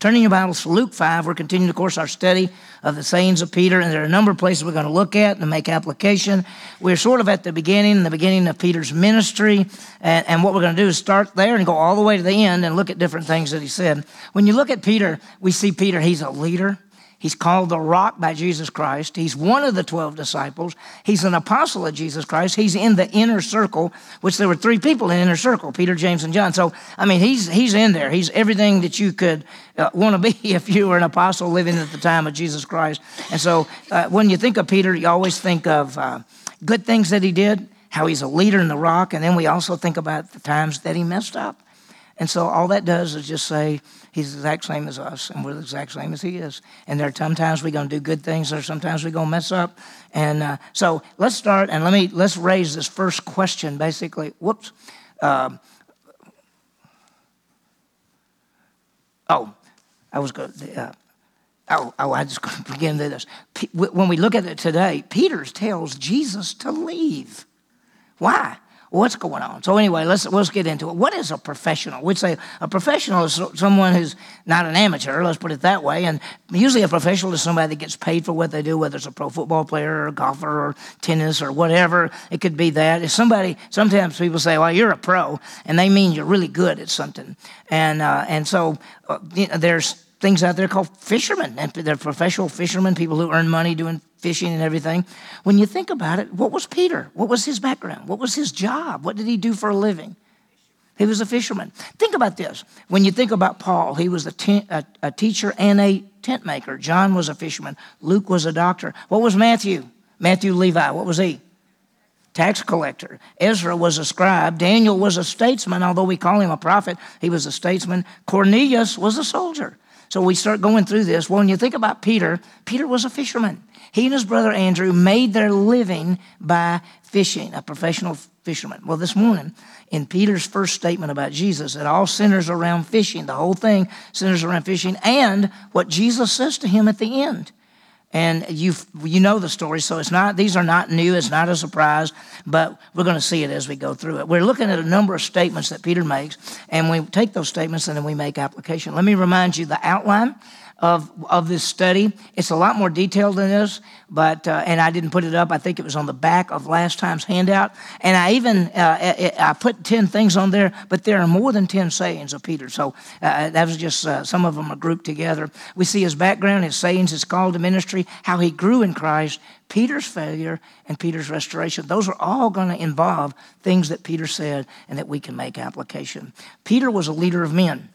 Turning your Bibles to Luke 5, we're continuing, of course, our study of the sayings of Peter, and there are a number of places we're going to look at and make application. We're sort of at the beginning, the beginning of Peter's ministry, and, and what we're going to do is start there and go all the way to the end and look at different things that he said. When you look at Peter, we see Peter, he's a leader. He's called the rock by Jesus Christ. He's one of the 12 disciples. He's an apostle of Jesus Christ. He's in the inner circle, which there were three people in the inner circle Peter, James, and John. So, I mean, he's, he's in there. He's everything that you could uh, want to be if you were an apostle living at the time of Jesus Christ. And so, uh, when you think of Peter, you always think of uh, good things that he did, how he's a leader in the rock, and then we also think about the times that he messed up. And so all that does is just say he's the exact same as us, and we're the exact same as he is. And there are sometimes we're going to do good things, there are sometimes we're going to mess up. And uh, so let's start, and let me let's raise this first question. Basically, whoops. Uh, oh, I was going. Uh, oh, oh, I just going to begin to this. When we look at it today, Peter tells Jesus to leave. Why? What's going on. So anyway, let's let's get into it. What is a professional? We'd say a professional is someone who's not an amateur. Let's put it that way. And usually, a professional is somebody that gets paid for what they do, whether it's a pro football player or a golfer or tennis or whatever. It could be that. If somebody. Sometimes people say, "Well, you're a pro," and they mean you're really good at something. And uh, and so uh, there's things out there called fishermen, and they're professional fishermen, people who earn money doing fishing and everything. When you think about it, what was Peter? What was his background? What was his job? What did he do for a living? He was a fisherman. Think about this. When you think about Paul, he was a, tent, a, a teacher and a tent maker. John was a fisherman. Luke was a doctor. What was Matthew? Matthew Levi. What was he? Tax collector. Ezra was a scribe. Daniel was a statesman, although we call him a prophet. He was a statesman. Cornelius was a soldier. So we start going through this. Well, when you think about Peter, Peter was a fisherman. He and his brother Andrew made their living by fishing, a professional fisherman. Well, this morning, in Peter's first statement about Jesus, it all centers around fishing. The whole thing centers around fishing and what Jesus says to him at the end. And you you know the story, so it's not these are not new. It's not a surprise, but we're going to see it as we go through it. We're looking at a number of statements that Peter makes, and we take those statements and then we make application. Let me remind you the outline of, of this study. It's a lot more detailed than this, but, uh, and I didn't put it up. I think it was on the back of last time's handout. And I even, uh, I put 10 things on there, but there are more than 10 sayings of Peter. So uh, that was just, uh, some of them are grouped together. We see his background, his sayings, his call to ministry, how he grew in Christ, Peter's failure, and Peter's restoration. Those are all going to involve things that Peter said and that we can make application. Peter was a leader of men,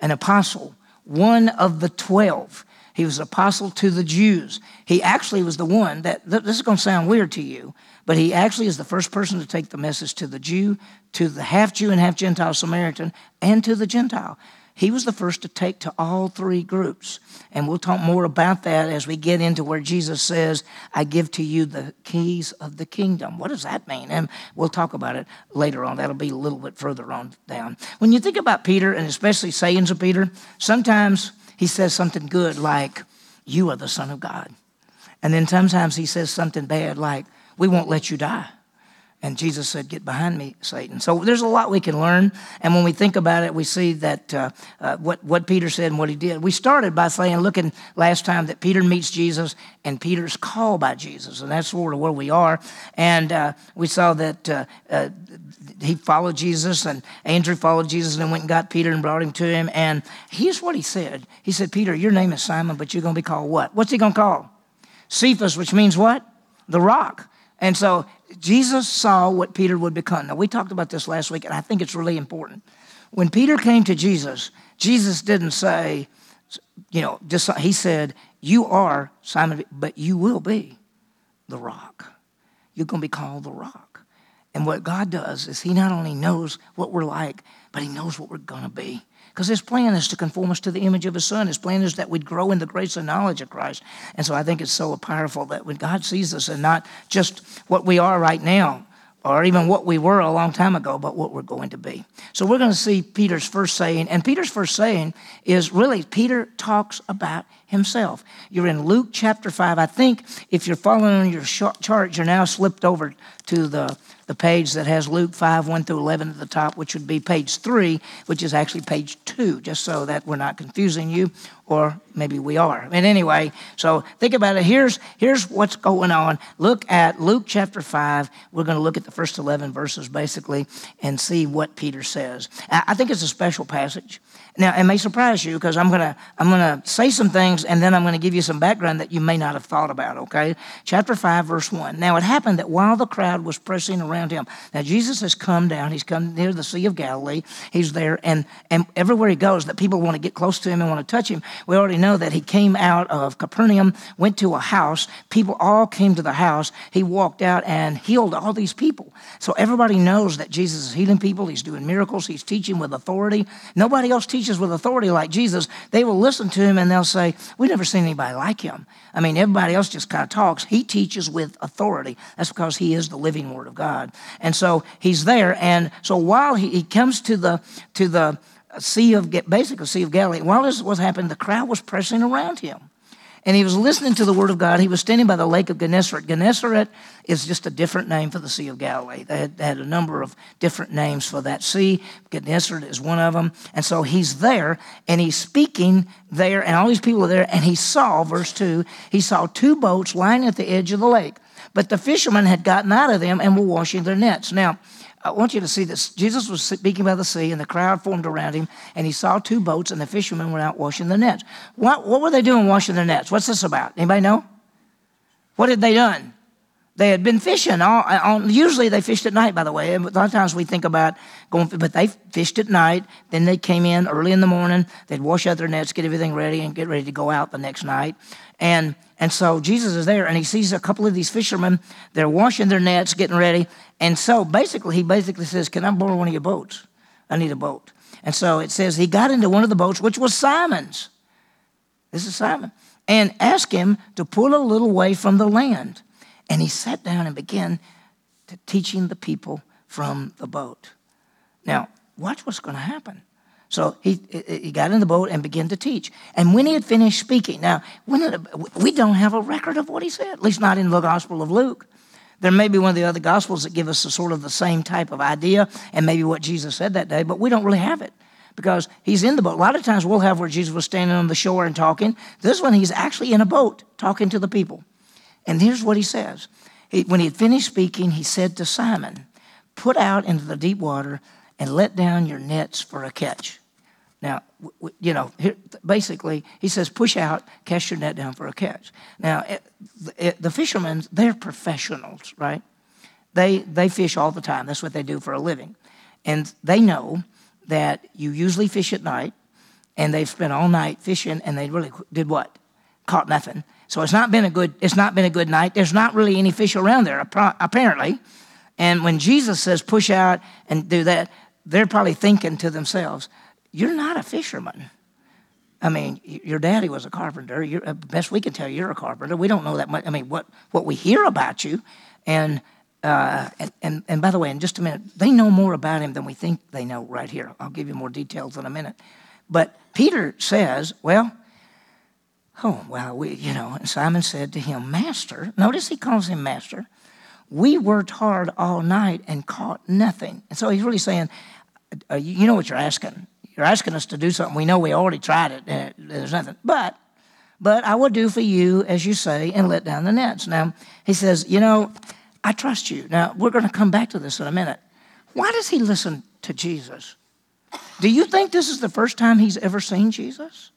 an apostle, one of the 12. He was apostle to the Jews. He actually was the one that, this is going to sound weird to you, but he actually is the first person to take the message to the Jew, to the half Jew and half Gentile Samaritan, and to the Gentile. He was the first to take to all three groups. And we'll talk more about that as we get into where Jesus says, I give to you the keys of the kingdom. What does that mean? And we'll talk about it later on. That'll be a little bit further on down. When you think about Peter, and especially sayings of Peter, sometimes he says something good like, You are the Son of God. And then sometimes he says something bad like, We won't let you die. And Jesus said, Get behind me, Satan. So there's a lot we can learn. And when we think about it, we see that uh, uh, what, what Peter said and what he did. We started by saying, looking last time, that Peter meets Jesus and Peter's called by Jesus. And that's sort of where we are. And uh, we saw that uh, uh, he followed Jesus, and Andrew followed Jesus and went and got Peter and brought him to him. And here's what he said He said, Peter, your name is Simon, but you're going to be called what? What's he going to call? Cephas, which means what? The rock. And so Jesus saw what Peter would become. Now, we talked about this last week, and I think it's really important. When Peter came to Jesus, Jesus didn't say, you know, just he said, You are Simon, but you will be the rock. You're going to be called the rock. And what God does is He not only knows what we're like, but He knows what we're going to be. Because his plan is to conform us to the image of his son. His plan is that we'd grow in the grace and knowledge of Christ. And so I think it's so powerful that when God sees us and not just what we are right now, or even what we were a long time ago, but what we're going to be. So we're going to see Peter's first saying, and Peter's first saying is really Peter talks about himself. You're in Luke chapter 5. I think if you're following your chart, you're now slipped over to the the page that has Luke 5, 1 through 11 at the top, which would be page 3, which is actually page 2, just so that we're not confusing you, or maybe we are. And anyway, so think about it. Here's, here's what's going on. Look at Luke chapter 5. We're going to look at the first 11 verses basically and see what Peter says. I think it's a special passage. Now, it may surprise you because I'm going to I'm going to say some things and then I'm going to give you some background that you may not have thought about, okay? Chapter 5 verse 1. Now, it happened that while the crowd was pressing around him. Now, Jesus has come down. He's come near the Sea of Galilee. He's there and and everywhere he goes that people want to get close to him and want to touch him. We already know that he came out of Capernaum, went to a house. People all came to the house. He walked out and healed all these people. So everybody knows that Jesus is healing people. He's doing miracles. He's teaching with authority. Nobody else teaches teaches with authority like Jesus, they will listen to him and they'll say, We've never seen anybody like him. I mean, everybody else just kind of talks. He teaches with authority. That's because he is the living word of God. And so he's there. And so while he, he comes to the to the Sea of basically Sea of Galilee, while this was happening, the crowd was pressing around him and he was listening to the word of God. He was standing by the lake of Gennesaret. Gennesaret is just a different name for the Sea of Galilee. They had, they had, a number of different names for that sea. Gennesaret is one of them. And so he's there and he's speaking there, and all these people are there. And he saw, verse 2, he saw two boats lying at the edge of the lake. But the fishermen had gotten out of them and were washing their nets. Now, I want you to see this. Jesus was speaking by the sea, and the crowd formed around him, and he saw two boats, and the fishermen were out washing their nets. What, what were they doing washing their nets? What's this about? Anybody know? What had they done? They had been fishing. All, uh, all, usually they fished at night, by the way. A lot of times we think about going, but they fished at night. Then they came in early in the morning. They'd wash out their nets, get everything ready, and get ready to go out the next night. And, and so Jesus is there and he sees a couple of these fishermen. They're washing their nets, getting ready. And so basically, he basically says, Can I borrow one of your boats? I need a boat. And so it says he got into one of the boats, which was Simon's. This is Simon. And asked him to pull a little way from the land. And he sat down and began to teaching the people from the boat. Now, watch what's going to happen. So he, he got in the boat and began to teach. And when he had finished speaking, now, when we don't have a record of what he said, at least not in the Gospel of Luke. There may be one of the other Gospels that give us a sort of the same type of idea and maybe what Jesus said that day, but we don't really have it because he's in the boat. A lot of times we'll have where Jesus was standing on the shore and talking. This one, he's actually in a boat talking to the people. And here's what he says. He, when he had finished speaking, he said to Simon, Put out into the deep water and let down your nets for a catch. Now, you know, basically, he says, push out, cast your net down for a catch. Now, eh, it, it, eh, the fishermen, they're professionals, right? They, they fish all the time. That's what they do for a living. And they know that you usually fish at night, and they've spent all night fishing, and they really did what? Caught nothing. So it's not been a good, it's not been a good night. There's not really any fish around there, apparently. And when Jesus says push out and do that, they're probably thinking to themselves, you're not a fisherman. I mean, your daddy was a carpenter. You're, uh, best we can tell, you're a carpenter. We don't know that much. I mean, what, what we hear about you, and, uh, and, and, and by the way, in just a minute, they know more about him than we think they know right here. I'll give you more details in a minute. But Peter says, well, oh, well, we, you know, and Simon said to him, Master, notice he calls him Master. We worked hard all night and caught nothing. And so he's really saying, uh, you know what you're asking. You're asking us to do something we know we already tried it. Uh, there's nothing. But, but I will do for you as you say and let down the nets. Now, he says, you know, I trust you. Now, we're going to come back to this in a minute. Why does he listen to Jesus? Do you think this is the first time he's ever seen Jesus?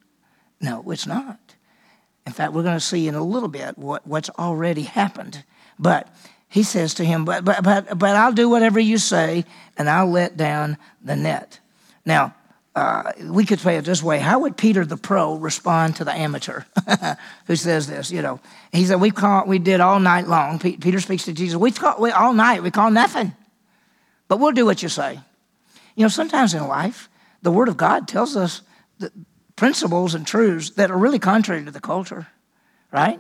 No, it's not. In fact, we're going to see in a little bit what, what's already happened. But he says to him, but, but, but, but I'll do whatever you say, and I'll let down the net. Now, uh, we could say it this way how would peter the pro respond to the amateur who says this you know he said we caught we did all night long peter speaks to jesus we caught we, all night we caught nothing but we'll do what you say you know sometimes in life the word of god tells us the principles and truths that are really contrary to the culture right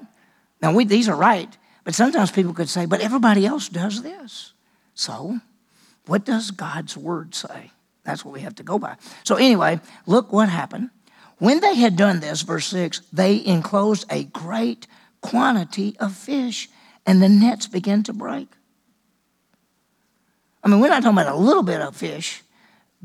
now we, these are right but sometimes people could say but everybody else does this so what does god's word say that's what we have to go by. So, anyway, look what happened. When they had done this, verse 6, they enclosed a great quantity of fish, and the nets began to break. I mean, we're not talking about a little bit of fish.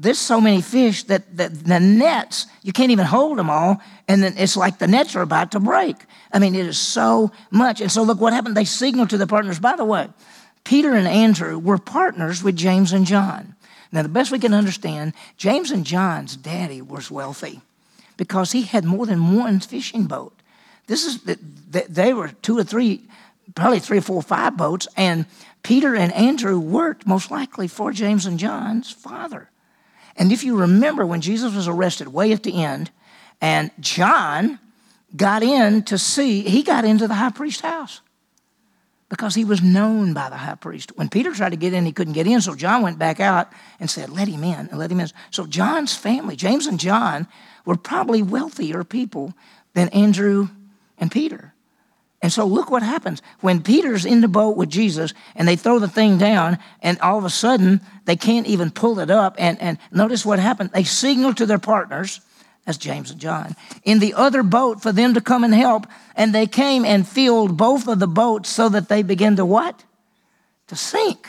There's so many fish that, the nets, you can't even hold them all, and then it's like the nets are about to break. I mean, it is so much. And so, look what happened. They signaled to the partners. By the way, Peter and Andrew were partners with James and John. Now, the best we can understand, James and John's daddy was wealthy because he had more than one fishing boat. This is they were two or three, probably three or four or five boats, and Peter and Andrew worked most likely for James and John's father. And if you remember when Jesus was arrested way at the end, and John got in to see, he got into the high priest's house because he was known by the high priest. When Peter tried to get in, he couldn't get in, so John went back out and said, Let him in, and let him in. So John's family, James and John, were probably wealthier people than Andrew and Peter. And so look what happens. When Peter's in the boat with Jesus and they throw the thing down, and all of a sudden they can't even pull it up. And, and notice what happened. They signal to their partners, as James and John, in the other boat for them to come and help. And they came and filled both of the boats so that they began to what? To sink.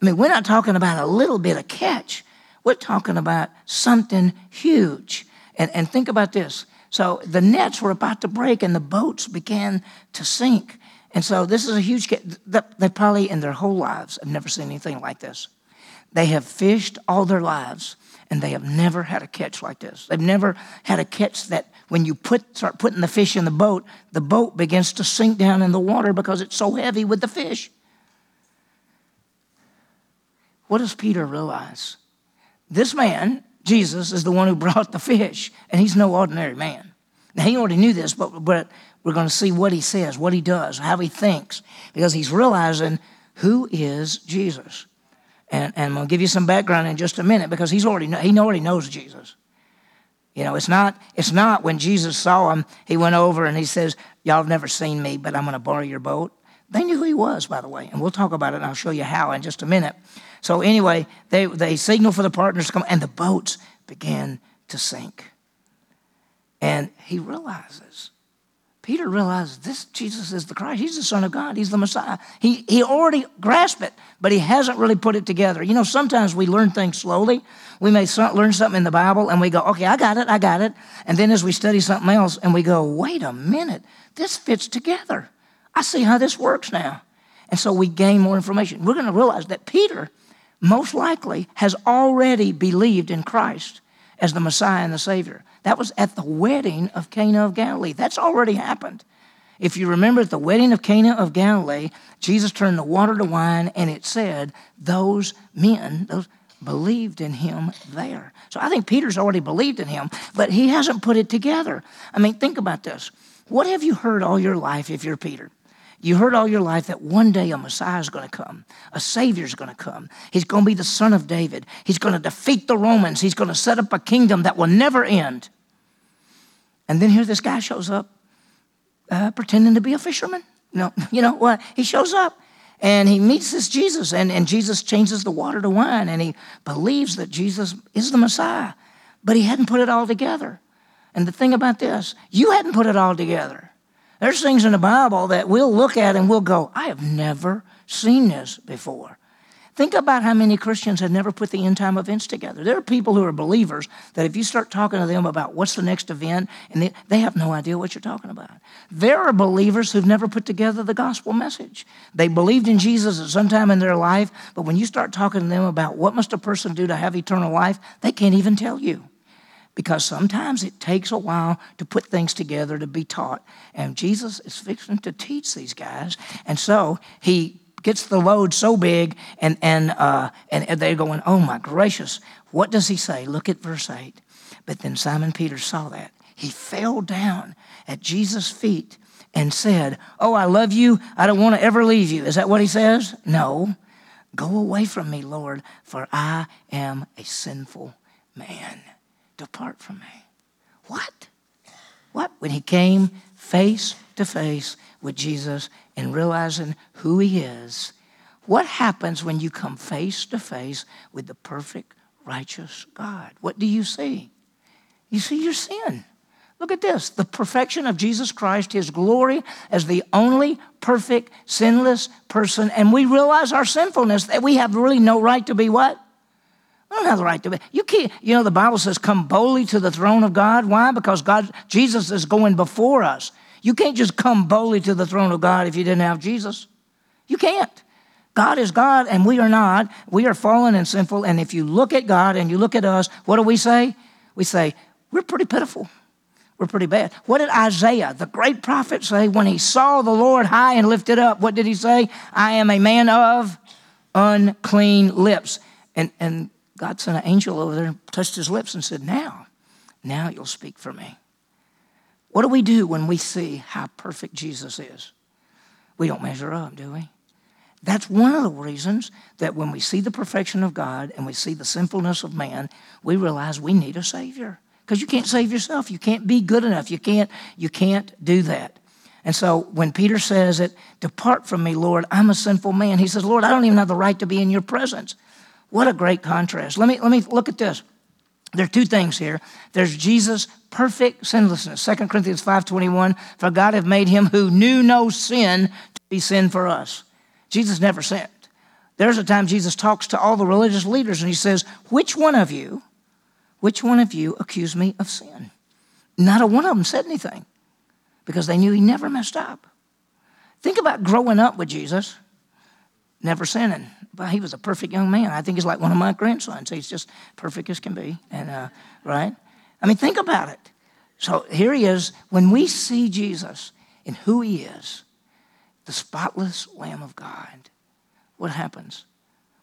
I mean, we're not talking about a little bit of catch. We're talking about something huge. And, and think about this so the nets were about to break and the boats began to sink. And so this is a huge, catch. they probably in their whole lives have never seen anything like this. They have fished all their lives and they have never had a catch like this. They've never had a catch that when you put, start putting the fish in the boat, the boat begins to sink down in the water because it's so heavy with the fish. What does Peter realize? This man Jesus is the one who brought the fish, and he's no ordinary man. Now, he already knew this, but, but we're going to see what he says, what he does, how he thinks, because he's realizing who is Jesus. And, and I'm going to give you some background in just a minute because he's already, he already knows Jesus. You know, it's not, it's not when Jesus saw him, he went over and he says, Y'all have never seen me, but I'm going to borrow your boat. They knew who he was, by the way, and we'll talk about it and I'll show you how in just a minute. So anyway, they, they signal for the partners to come, and the boats began to sink. And he realizes, Peter realizes this Jesus is the Christ. He's the Son of God. He's the Messiah. He, he already grasped it, but he hasn't really put it together. You know, sometimes we learn things slowly. We may learn something in the Bible and we go, okay, I got it, I got it. And then as we study something else and we go, wait a minute, this fits together. I see how this works now. And so we gain more information. We're going to realize that Peter most likely has already believed in Christ as the Messiah and the Savior. That was at the wedding of Cana of Galilee. That's already happened. If you remember at the wedding of Cana of Galilee, Jesus turned the water to wine, and it said those men, those believed in him there. So I think Peter's already believed in him, but he hasn't put it together. I mean, think about this. What have you heard all your life if you're Peter? You heard all your life that one day a Messiah is going to come, a Savior is going to come. He's going to be the Son of David. He's going to defeat the Romans. He's going to set up a kingdom that will never end. And then here this guy shows up uh, pretending to be a fisherman. No, you know what? He shows up and he meets this Jesus, and, and Jesus changes the water to wine, and he believes that Jesus is the Messiah, but he hadn't put it all together. And the thing about this, you hadn't put it all together. There's things in the Bible that we'll look at and we'll go, I have never seen this before. Think about how many Christians have never put the end time events together. There are people who are believers that if you start talking to them about what's the next event, and they, they have no idea what you're talking about. There are believers who've never put together the gospel message. They believed in Jesus at some time in their life, but when you start talking to them about what must a person do to have eternal life, they can't even tell you because sometimes it takes a while to put things together to be taught. And Jesus is fixing to teach these guys. And so he gets the load so big, and, and, uh, and they're going, Oh my gracious, what does he say? Look at verse 8. But then Simon Peter saw that. He fell down at Jesus' feet and said, Oh, I love you. I don't want to ever leave you. Is that what he says? No. Go away from me, Lord, for I am a sinful man. Depart from me. What? What? When he came face to face with Jesus and realizing who he is, what happens when you come face to face with the perfect, righteous God? What do you see? You see your sin. Look at this the perfection of Jesus Christ, his glory as the only perfect, sinless person. And we realize our sinfulness, that we have really no right to be what? Don't have the right to be. You can't, you know, the Bible says, come boldly to the throne of God. Why? Because God, Jesus is going before us. You can't just come boldly to the throne of God if you didn't have Jesus. You can't. God is God and we are not. We are fallen and sinful. And if you look at God and you look at us, what do we say? We say, we're pretty pitiful. We're pretty bad. What did Isaiah, the great prophet, say when he saw the Lord high and lifted up? What did he say? I am a man of unclean lips. And, and God sent an angel over there and touched his lips and said, Now, now you'll speak for me. What do we do when we see how perfect Jesus is? We don't measure up, do we? That's one of the reasons that when we see the perfection of God and we see the sinfulness of man, we realize we need a Savior because you can't save yourself. You can't be good enough. You can't, you can't do that. And so when Peter says it, depart from me, Lord, I'm a sinful man. He says, Lord, I don't even have the right to be in your presence. What a great contrast. Let me, let me look at this. There are two things here. There's Jesus' perfect sinlessness. 2 Corinthians 5.21, for God have made him who knew no sin to be sin for us. Jesus never sinned. There's a time Jesus talks to all the religious leaders and he says, which one of you which one of you accuse me of sin? Not a one of them said anything because they knew he never messed up. Think about growing up with Jesus, never sinning. But he was a perfect young man. I think he's like one of my grandsons. He's just perfect as can be. And uh, right? I mean, think about it. So here he is. When we see Jesus and who he is, the spotless Lamb of God, what happens?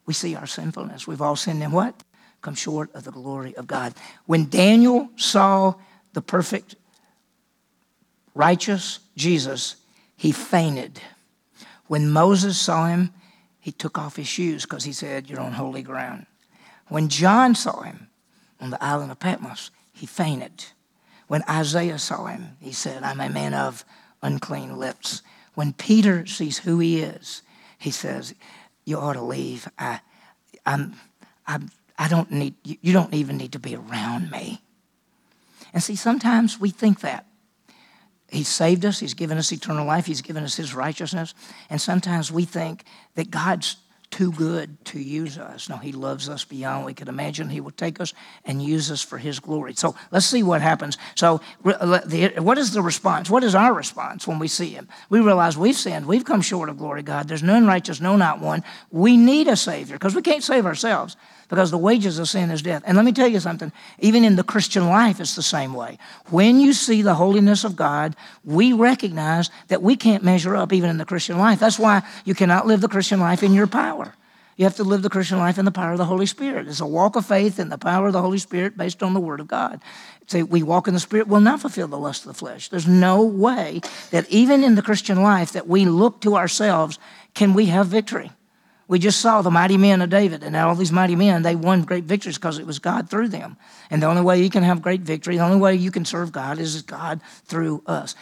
We see our sinfulness. We've all sinned in what? come short of the glory of God. When Daniel saw the perfect, righteous Jesus, he fainted. When Moses saw him, he took off his shoes because he said, You're on holy ground. When John saw him on the island of Patmos, he fainted. When Isaiah saw him, he said, I'm a man of unclean lips. When Peter sees who he is, he says, You ought to leave. I, I'm, I'm I don't need, you don't even need to be around me. And see, sometimes we think that. He's saved us, He's given us eternal life, He's given us His righteousness. And sometimes we think that God's too good to use us. No, He loves us beyond we could imagine. He will take us and use us for His glory. So let's see what happens. So, what is the response? What is our response when we see Him? We realize we've sinned. We've come short of glory, God. There's none righteous, no, not one. We need a Savior because we can't save ourselves because the wages of sin is death. And let me tell you something, even in the Christian life, it's the same way. When you see the holiness of God, we recognize that we can't measure up even in the Christian life. That's why you cannot live the Christian life in your power. You have to live the Christian life in the power of the Holy Spirit. It's a walk of faith in the power of the Holy Spirit based on the Word of God. Say, we walk in the Spirit, will not fulfill the lust of the flesh. There's no way that even in the Christian life that we look to ourselves can we have victory. We just saw the mighty men of David, and all these mighty men, they won great victories because it was God through them. And the only way you can have great victory, the only way you can serve God is God through us.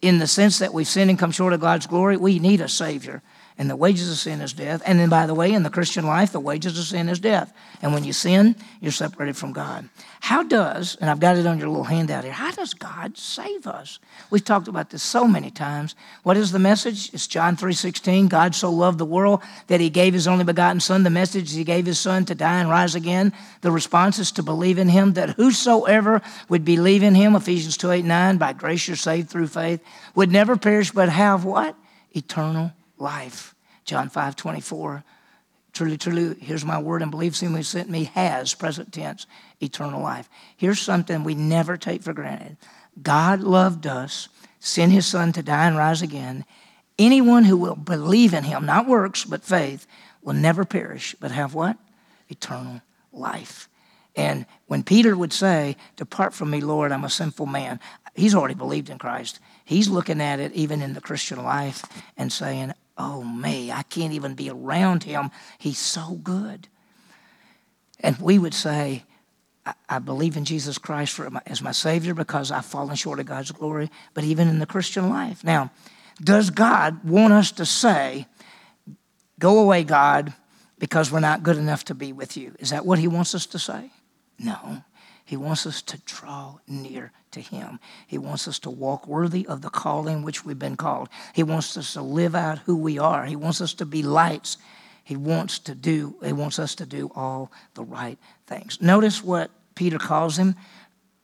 In the sense that we've sinned and come short of God's glory, we need a Savior. And the wages of sin is death. And then, by the way, in the Christian life, the wages of sin is death. And when you sin, you're separated from God. How does, and I've got it on your little handout here, how does God save us? We've talked about this so many times. What is the message? It's John 3.16. God so loved the world that he gave his only begotten son. The message he gave his son to die and rise again. The response is to believe in him, that whosoever would believe in him, Ephesians 2, 8, 9, by grace you're saved through faith, would never perish but have what? Eternal life. John 5, 24. Truly, truly, here's my word and believes him who sent me has, present tense, eternal life. Here's something we never take for granted God loved us, sent his son to die and rise again. Anyone who will believe in him, not works, but faith, will never perish, but have what? Eternal life. And when Peter would say, Depart from me, Lord, I'm a sinful man, he's already believed in Christ. He's looking at it even in the Christian life and saying, Oh, me, I can't even be around him. He's so good. And we would say, I, believe in Jesus Christ for, as my Savior because I've fallen short of God's glory, but even in the Christian life. Now, does God want us to say, Go away, God, because we're not good enough to be with you? Is that what He wants us to say? No. He wants us to draw near to Him. He wants us to walk worthy of the calling which we've been called. He wants us to live out who we are. He wants us to be lights. He wants to do, he wants us to do all the right things. Notice what Peter calls him.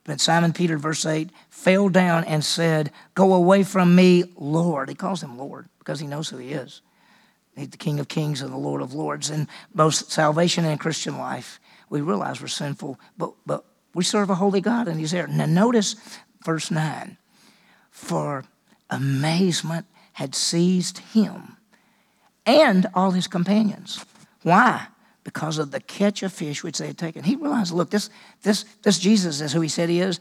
But Simon Peter, verse 8, fell down and said, Go away from me, Lord. He calls him Lord because he knows who he is. He's the King of Kings and the Lord of Lords. In both salvation and Christian life, we realize we're sinful, but, but we serve a holy God and He's there. Now, notice verse 9 For amazement had seized him and all his companions. Why? Because of the catch of fish which they had taken. He realized, look, this, this, this Jesus is who he said he is.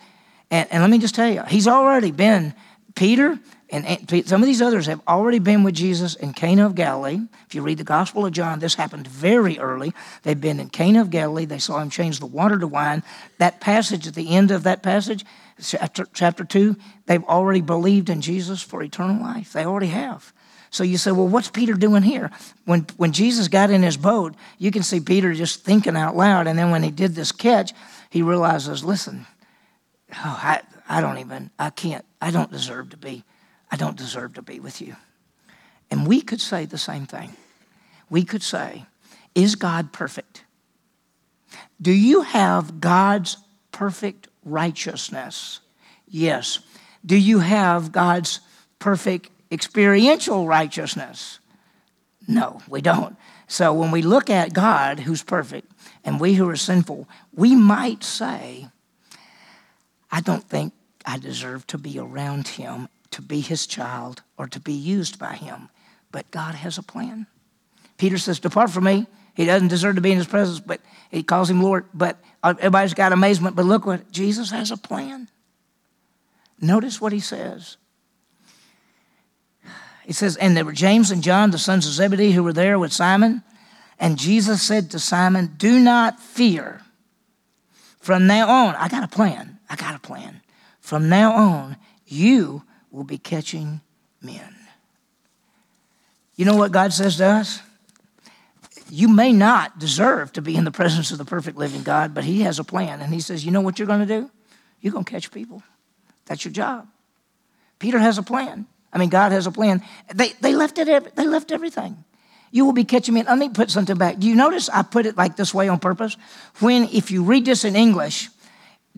And, and let me just tell you, he's already been Peter and some of these others have already been with Jesus in Cana of Galilee. If you read the Gospel of John, this happened very early. They've been in Cana of Galilee. They saw him change the water to wine. That passage, at the end of that passage, chapter, chapter 2, they've already believed in Jesus for eternal life. They already have. So you say, well, what's Peter doing here? When, when Jesus got in his boat, you can see Peter just thinking out loud. And then when he did this catch, he realizes, listen, oh, I, I don't even, I can't, I don't deserve to be I don't deserve to be with you. And we could say the same thing. We could say, Is God perfect? Do you have God's perfect righteousness? Yes. Do you have God's perfect experiential righteousness? No, we don't. So when we look at God, who's perfect, and we who are sinful, we might say, I don't think I deserve to be around him to be his child or to be used by him. But God has a plan. Peter says, Depart from me. He doesn't deserve to be in his presence, but he calls him Lord. But uh, everybody's got amazement. But look what Jesus has a plan. Notice what he says. He says, And there were James and John, the sons of Zebedee, who were there with Simon. And Jesus said to Simon, Do not fear. From now on, I got a plan. I got a plan. From now on, you will be catching men. You know what God says to us? You may not deserve to be in the presence of the perfect living God, but He has a plan. And He says, You know what you're going to do? You're going to catch people. That's your job. Peter has a plan. I mean, God has a plan. They, they, left, it, they left everything. You will be catching men. Let me put something back. Do you notice I put it like this way on purpose? When, if you read this in English,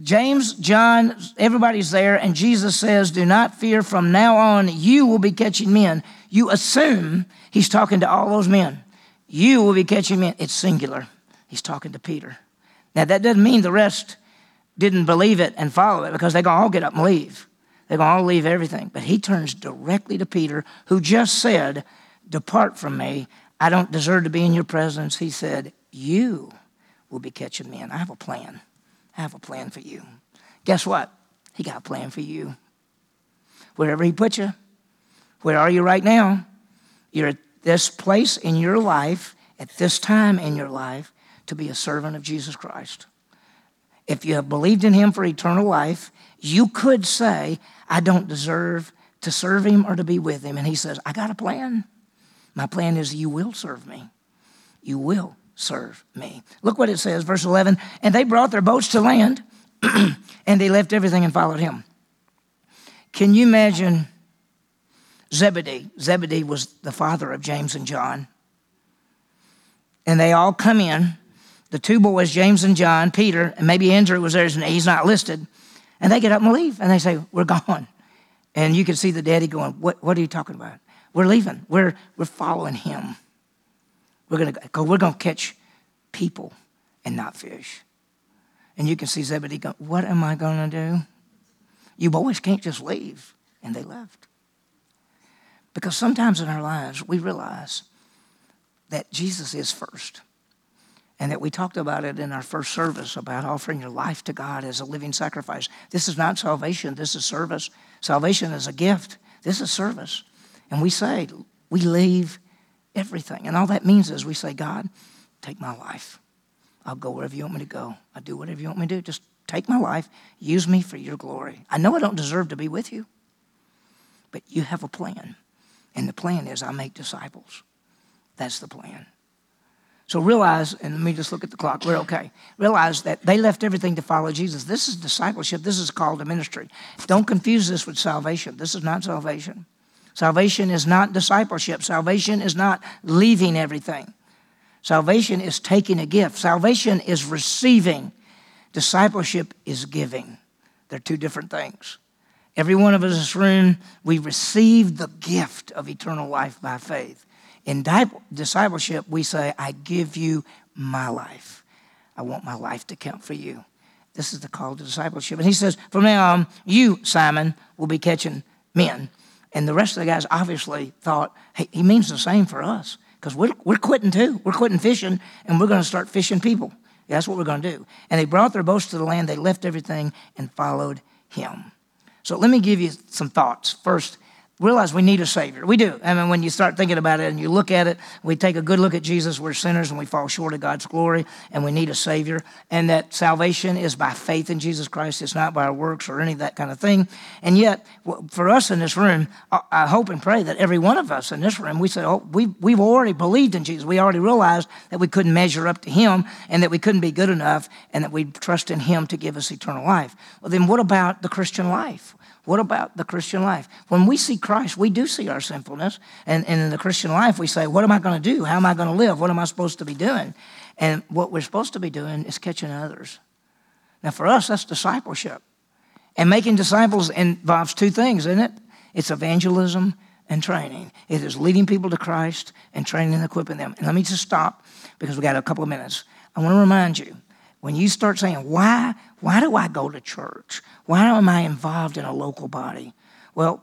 James, John, everybody's there, and Jesus says, Do not fear, from now on, you will be catching men. You assume he's talking to all those men. You will be catching men. It's singular. He's talking to Peter. Now, that doesn't mean the rest didn't believe it and follow it because they're going to all get up and leave. They're going to all leave everything. But he turns directly to Peter, who just said, Depart from me. I don't deserve to be in your presence. He said, You will be catching men. I have a plan. I have a plan for you. Guess what? He got a plan for you. Wherever He put you, where are you right now? You're at this place in your life, at this time in your life, to be a servant of Jesus Christ. If you have believed in Him for eternal life, you could say, I don't deserve to serve Him or to be with Him. And He says, I got a plan. My plan is you will serve me. You will serve me. Look what it says, verse 11. And they brought their boats to land, and they left everything and followed him. Can you imagine Zebedee? Zebedee was the father of James and John. And they all come in. The two boys, James and John, Peter, and maybe Andrew was there, he's not listed. And they get up and leave, and they say, We're gone. And you can see the daddy going, What, what are you talking about? We're leaving. We're, we're following him. We're going to go, we're going to catch people and not fish. And you can see Zebedee go, What am I going to do? You boys can't just leave. And they left. Because sometimes in our lives, we realize that Jesus is first. And that we talked about it in our first service about offering your life to God as a living sacrifice. This is not salvation, this is service. Salvation is a gift, this is service. And we say, we leave everything. And all that means is we say, God, take my life. I'll go wherever you want me to go. I'll do whatever you want me to do. Just take my life. Use me for your glory. I know I don't deserve to be with you, but you have a plan. And the plan is I make disciples. That's the plan. So realize, and let me just look at the clock, we're okay. Realize that they left everything to follow Jesus. This is discipleship, this is called to ministry. Don't confuse this with salvation. This is not salvation. Salvation is not discipleship, salvation is not leaving everything. Salvation is taking a gift, salvation is receiving, discipleship is giving. They're two different things. Every one of us in this room, we receive the gift of eternal life by faith. In discipleship, we say, I give you my life. I want my life to count for you. This is the call to discipleship. And he says, From now on, you, Simon, will be catching men. And the rest of the guys obviously thought, hey, he means the same for us because we're, we're quitting too. We're quitting fishing and we're going to start fishing people. That's what we're going to do. And they brought their boats to the land. They left everything and followed him. So let me give you some thoughts. First, realize we need a Savior. We do. I mean, when you start thinking about it and you look at it, we take a good look at Jesus. We're sinners and we fall short of God's glory, and we need a Savior. And that salvation is by faith in Jesus Christ. It's not by our works or any of that kind of thing. And yet, for us in this room, I hope and pray that every one of us in this room, we say, oh, we've, we've already believed in Jesus. We already realized that we couldn't measure up to Him and that we couldn't be good enough and that we trust in Him to give us eternal life. Well, then what about the Christian life? What about the Christian life? When we see Christ, we do see our sinfulness. And, and in the Christian life, we say, What am I going to do? How am I going to live? What am I supposed to be doing? And what we're supposed to be doing is catching others. Now, for us, that's discipleship. And making disciples involves two things, isn't it? It's evangelism and training. It is leading people to Christ and training and equipping them. And let me just stop because we got a couple of minutes. I want to remind you when you start saying, why, why do I go to church? Why am I involved in a local body? Well,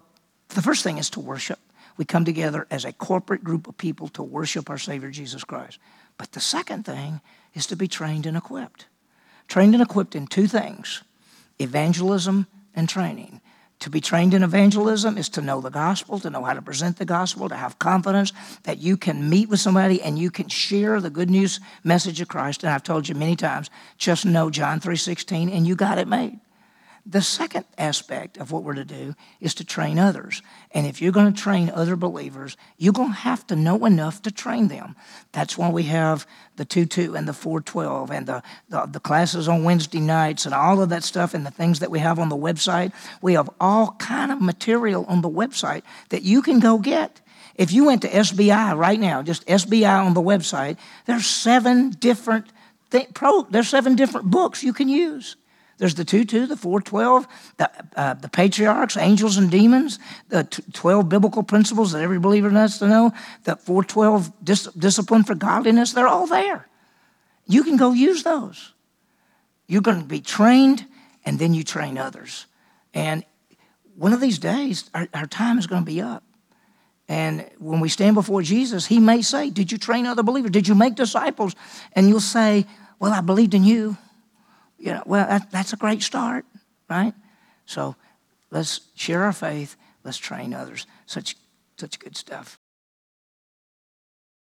the first thing is to worship. We come together as a corporate group of people to worship our Savior Jesus Christ. But the second thing is to be trained and equipped. Trained and equipped in two things evangelism and training. To be trained in evangelism is to know the gospel, to know how to present the gospel, to have confidence that you can meet with somebody and you can share the good news message of Christ. And I've told you many times, just know John 3:16 and you got it made. The second aspect of what we're to do is to train others. And if you're going to train other believers, you're going to have to know enough to train them. That's why we have the 2 2 and the 412 and the, the, the, classes on Wednesday nights and all of that stuff and the things that we have on the website. We have all kind of material on the website that you can go get. If you went to SBI right now, just SBI on the website, there's seven different th- pro, there's seven different books you can use. There's the 2 2, the 412, the, uh, the patriarchs, angels and demons, the 12 biblical principles that every believer needs to know, the 412 dis- discipline for godliness, they're all there. You can go use those. You're going to be trained, and then you train others. And one of these days, our, our time is going to be up. And when we stand before Jesus, he may say, Did you train other believers? Did you make disciples? And you'll say, Well, I believed in you you know, well, that, that's a great start, right? So let's share our faith. Let's train others. Such, such good stuff.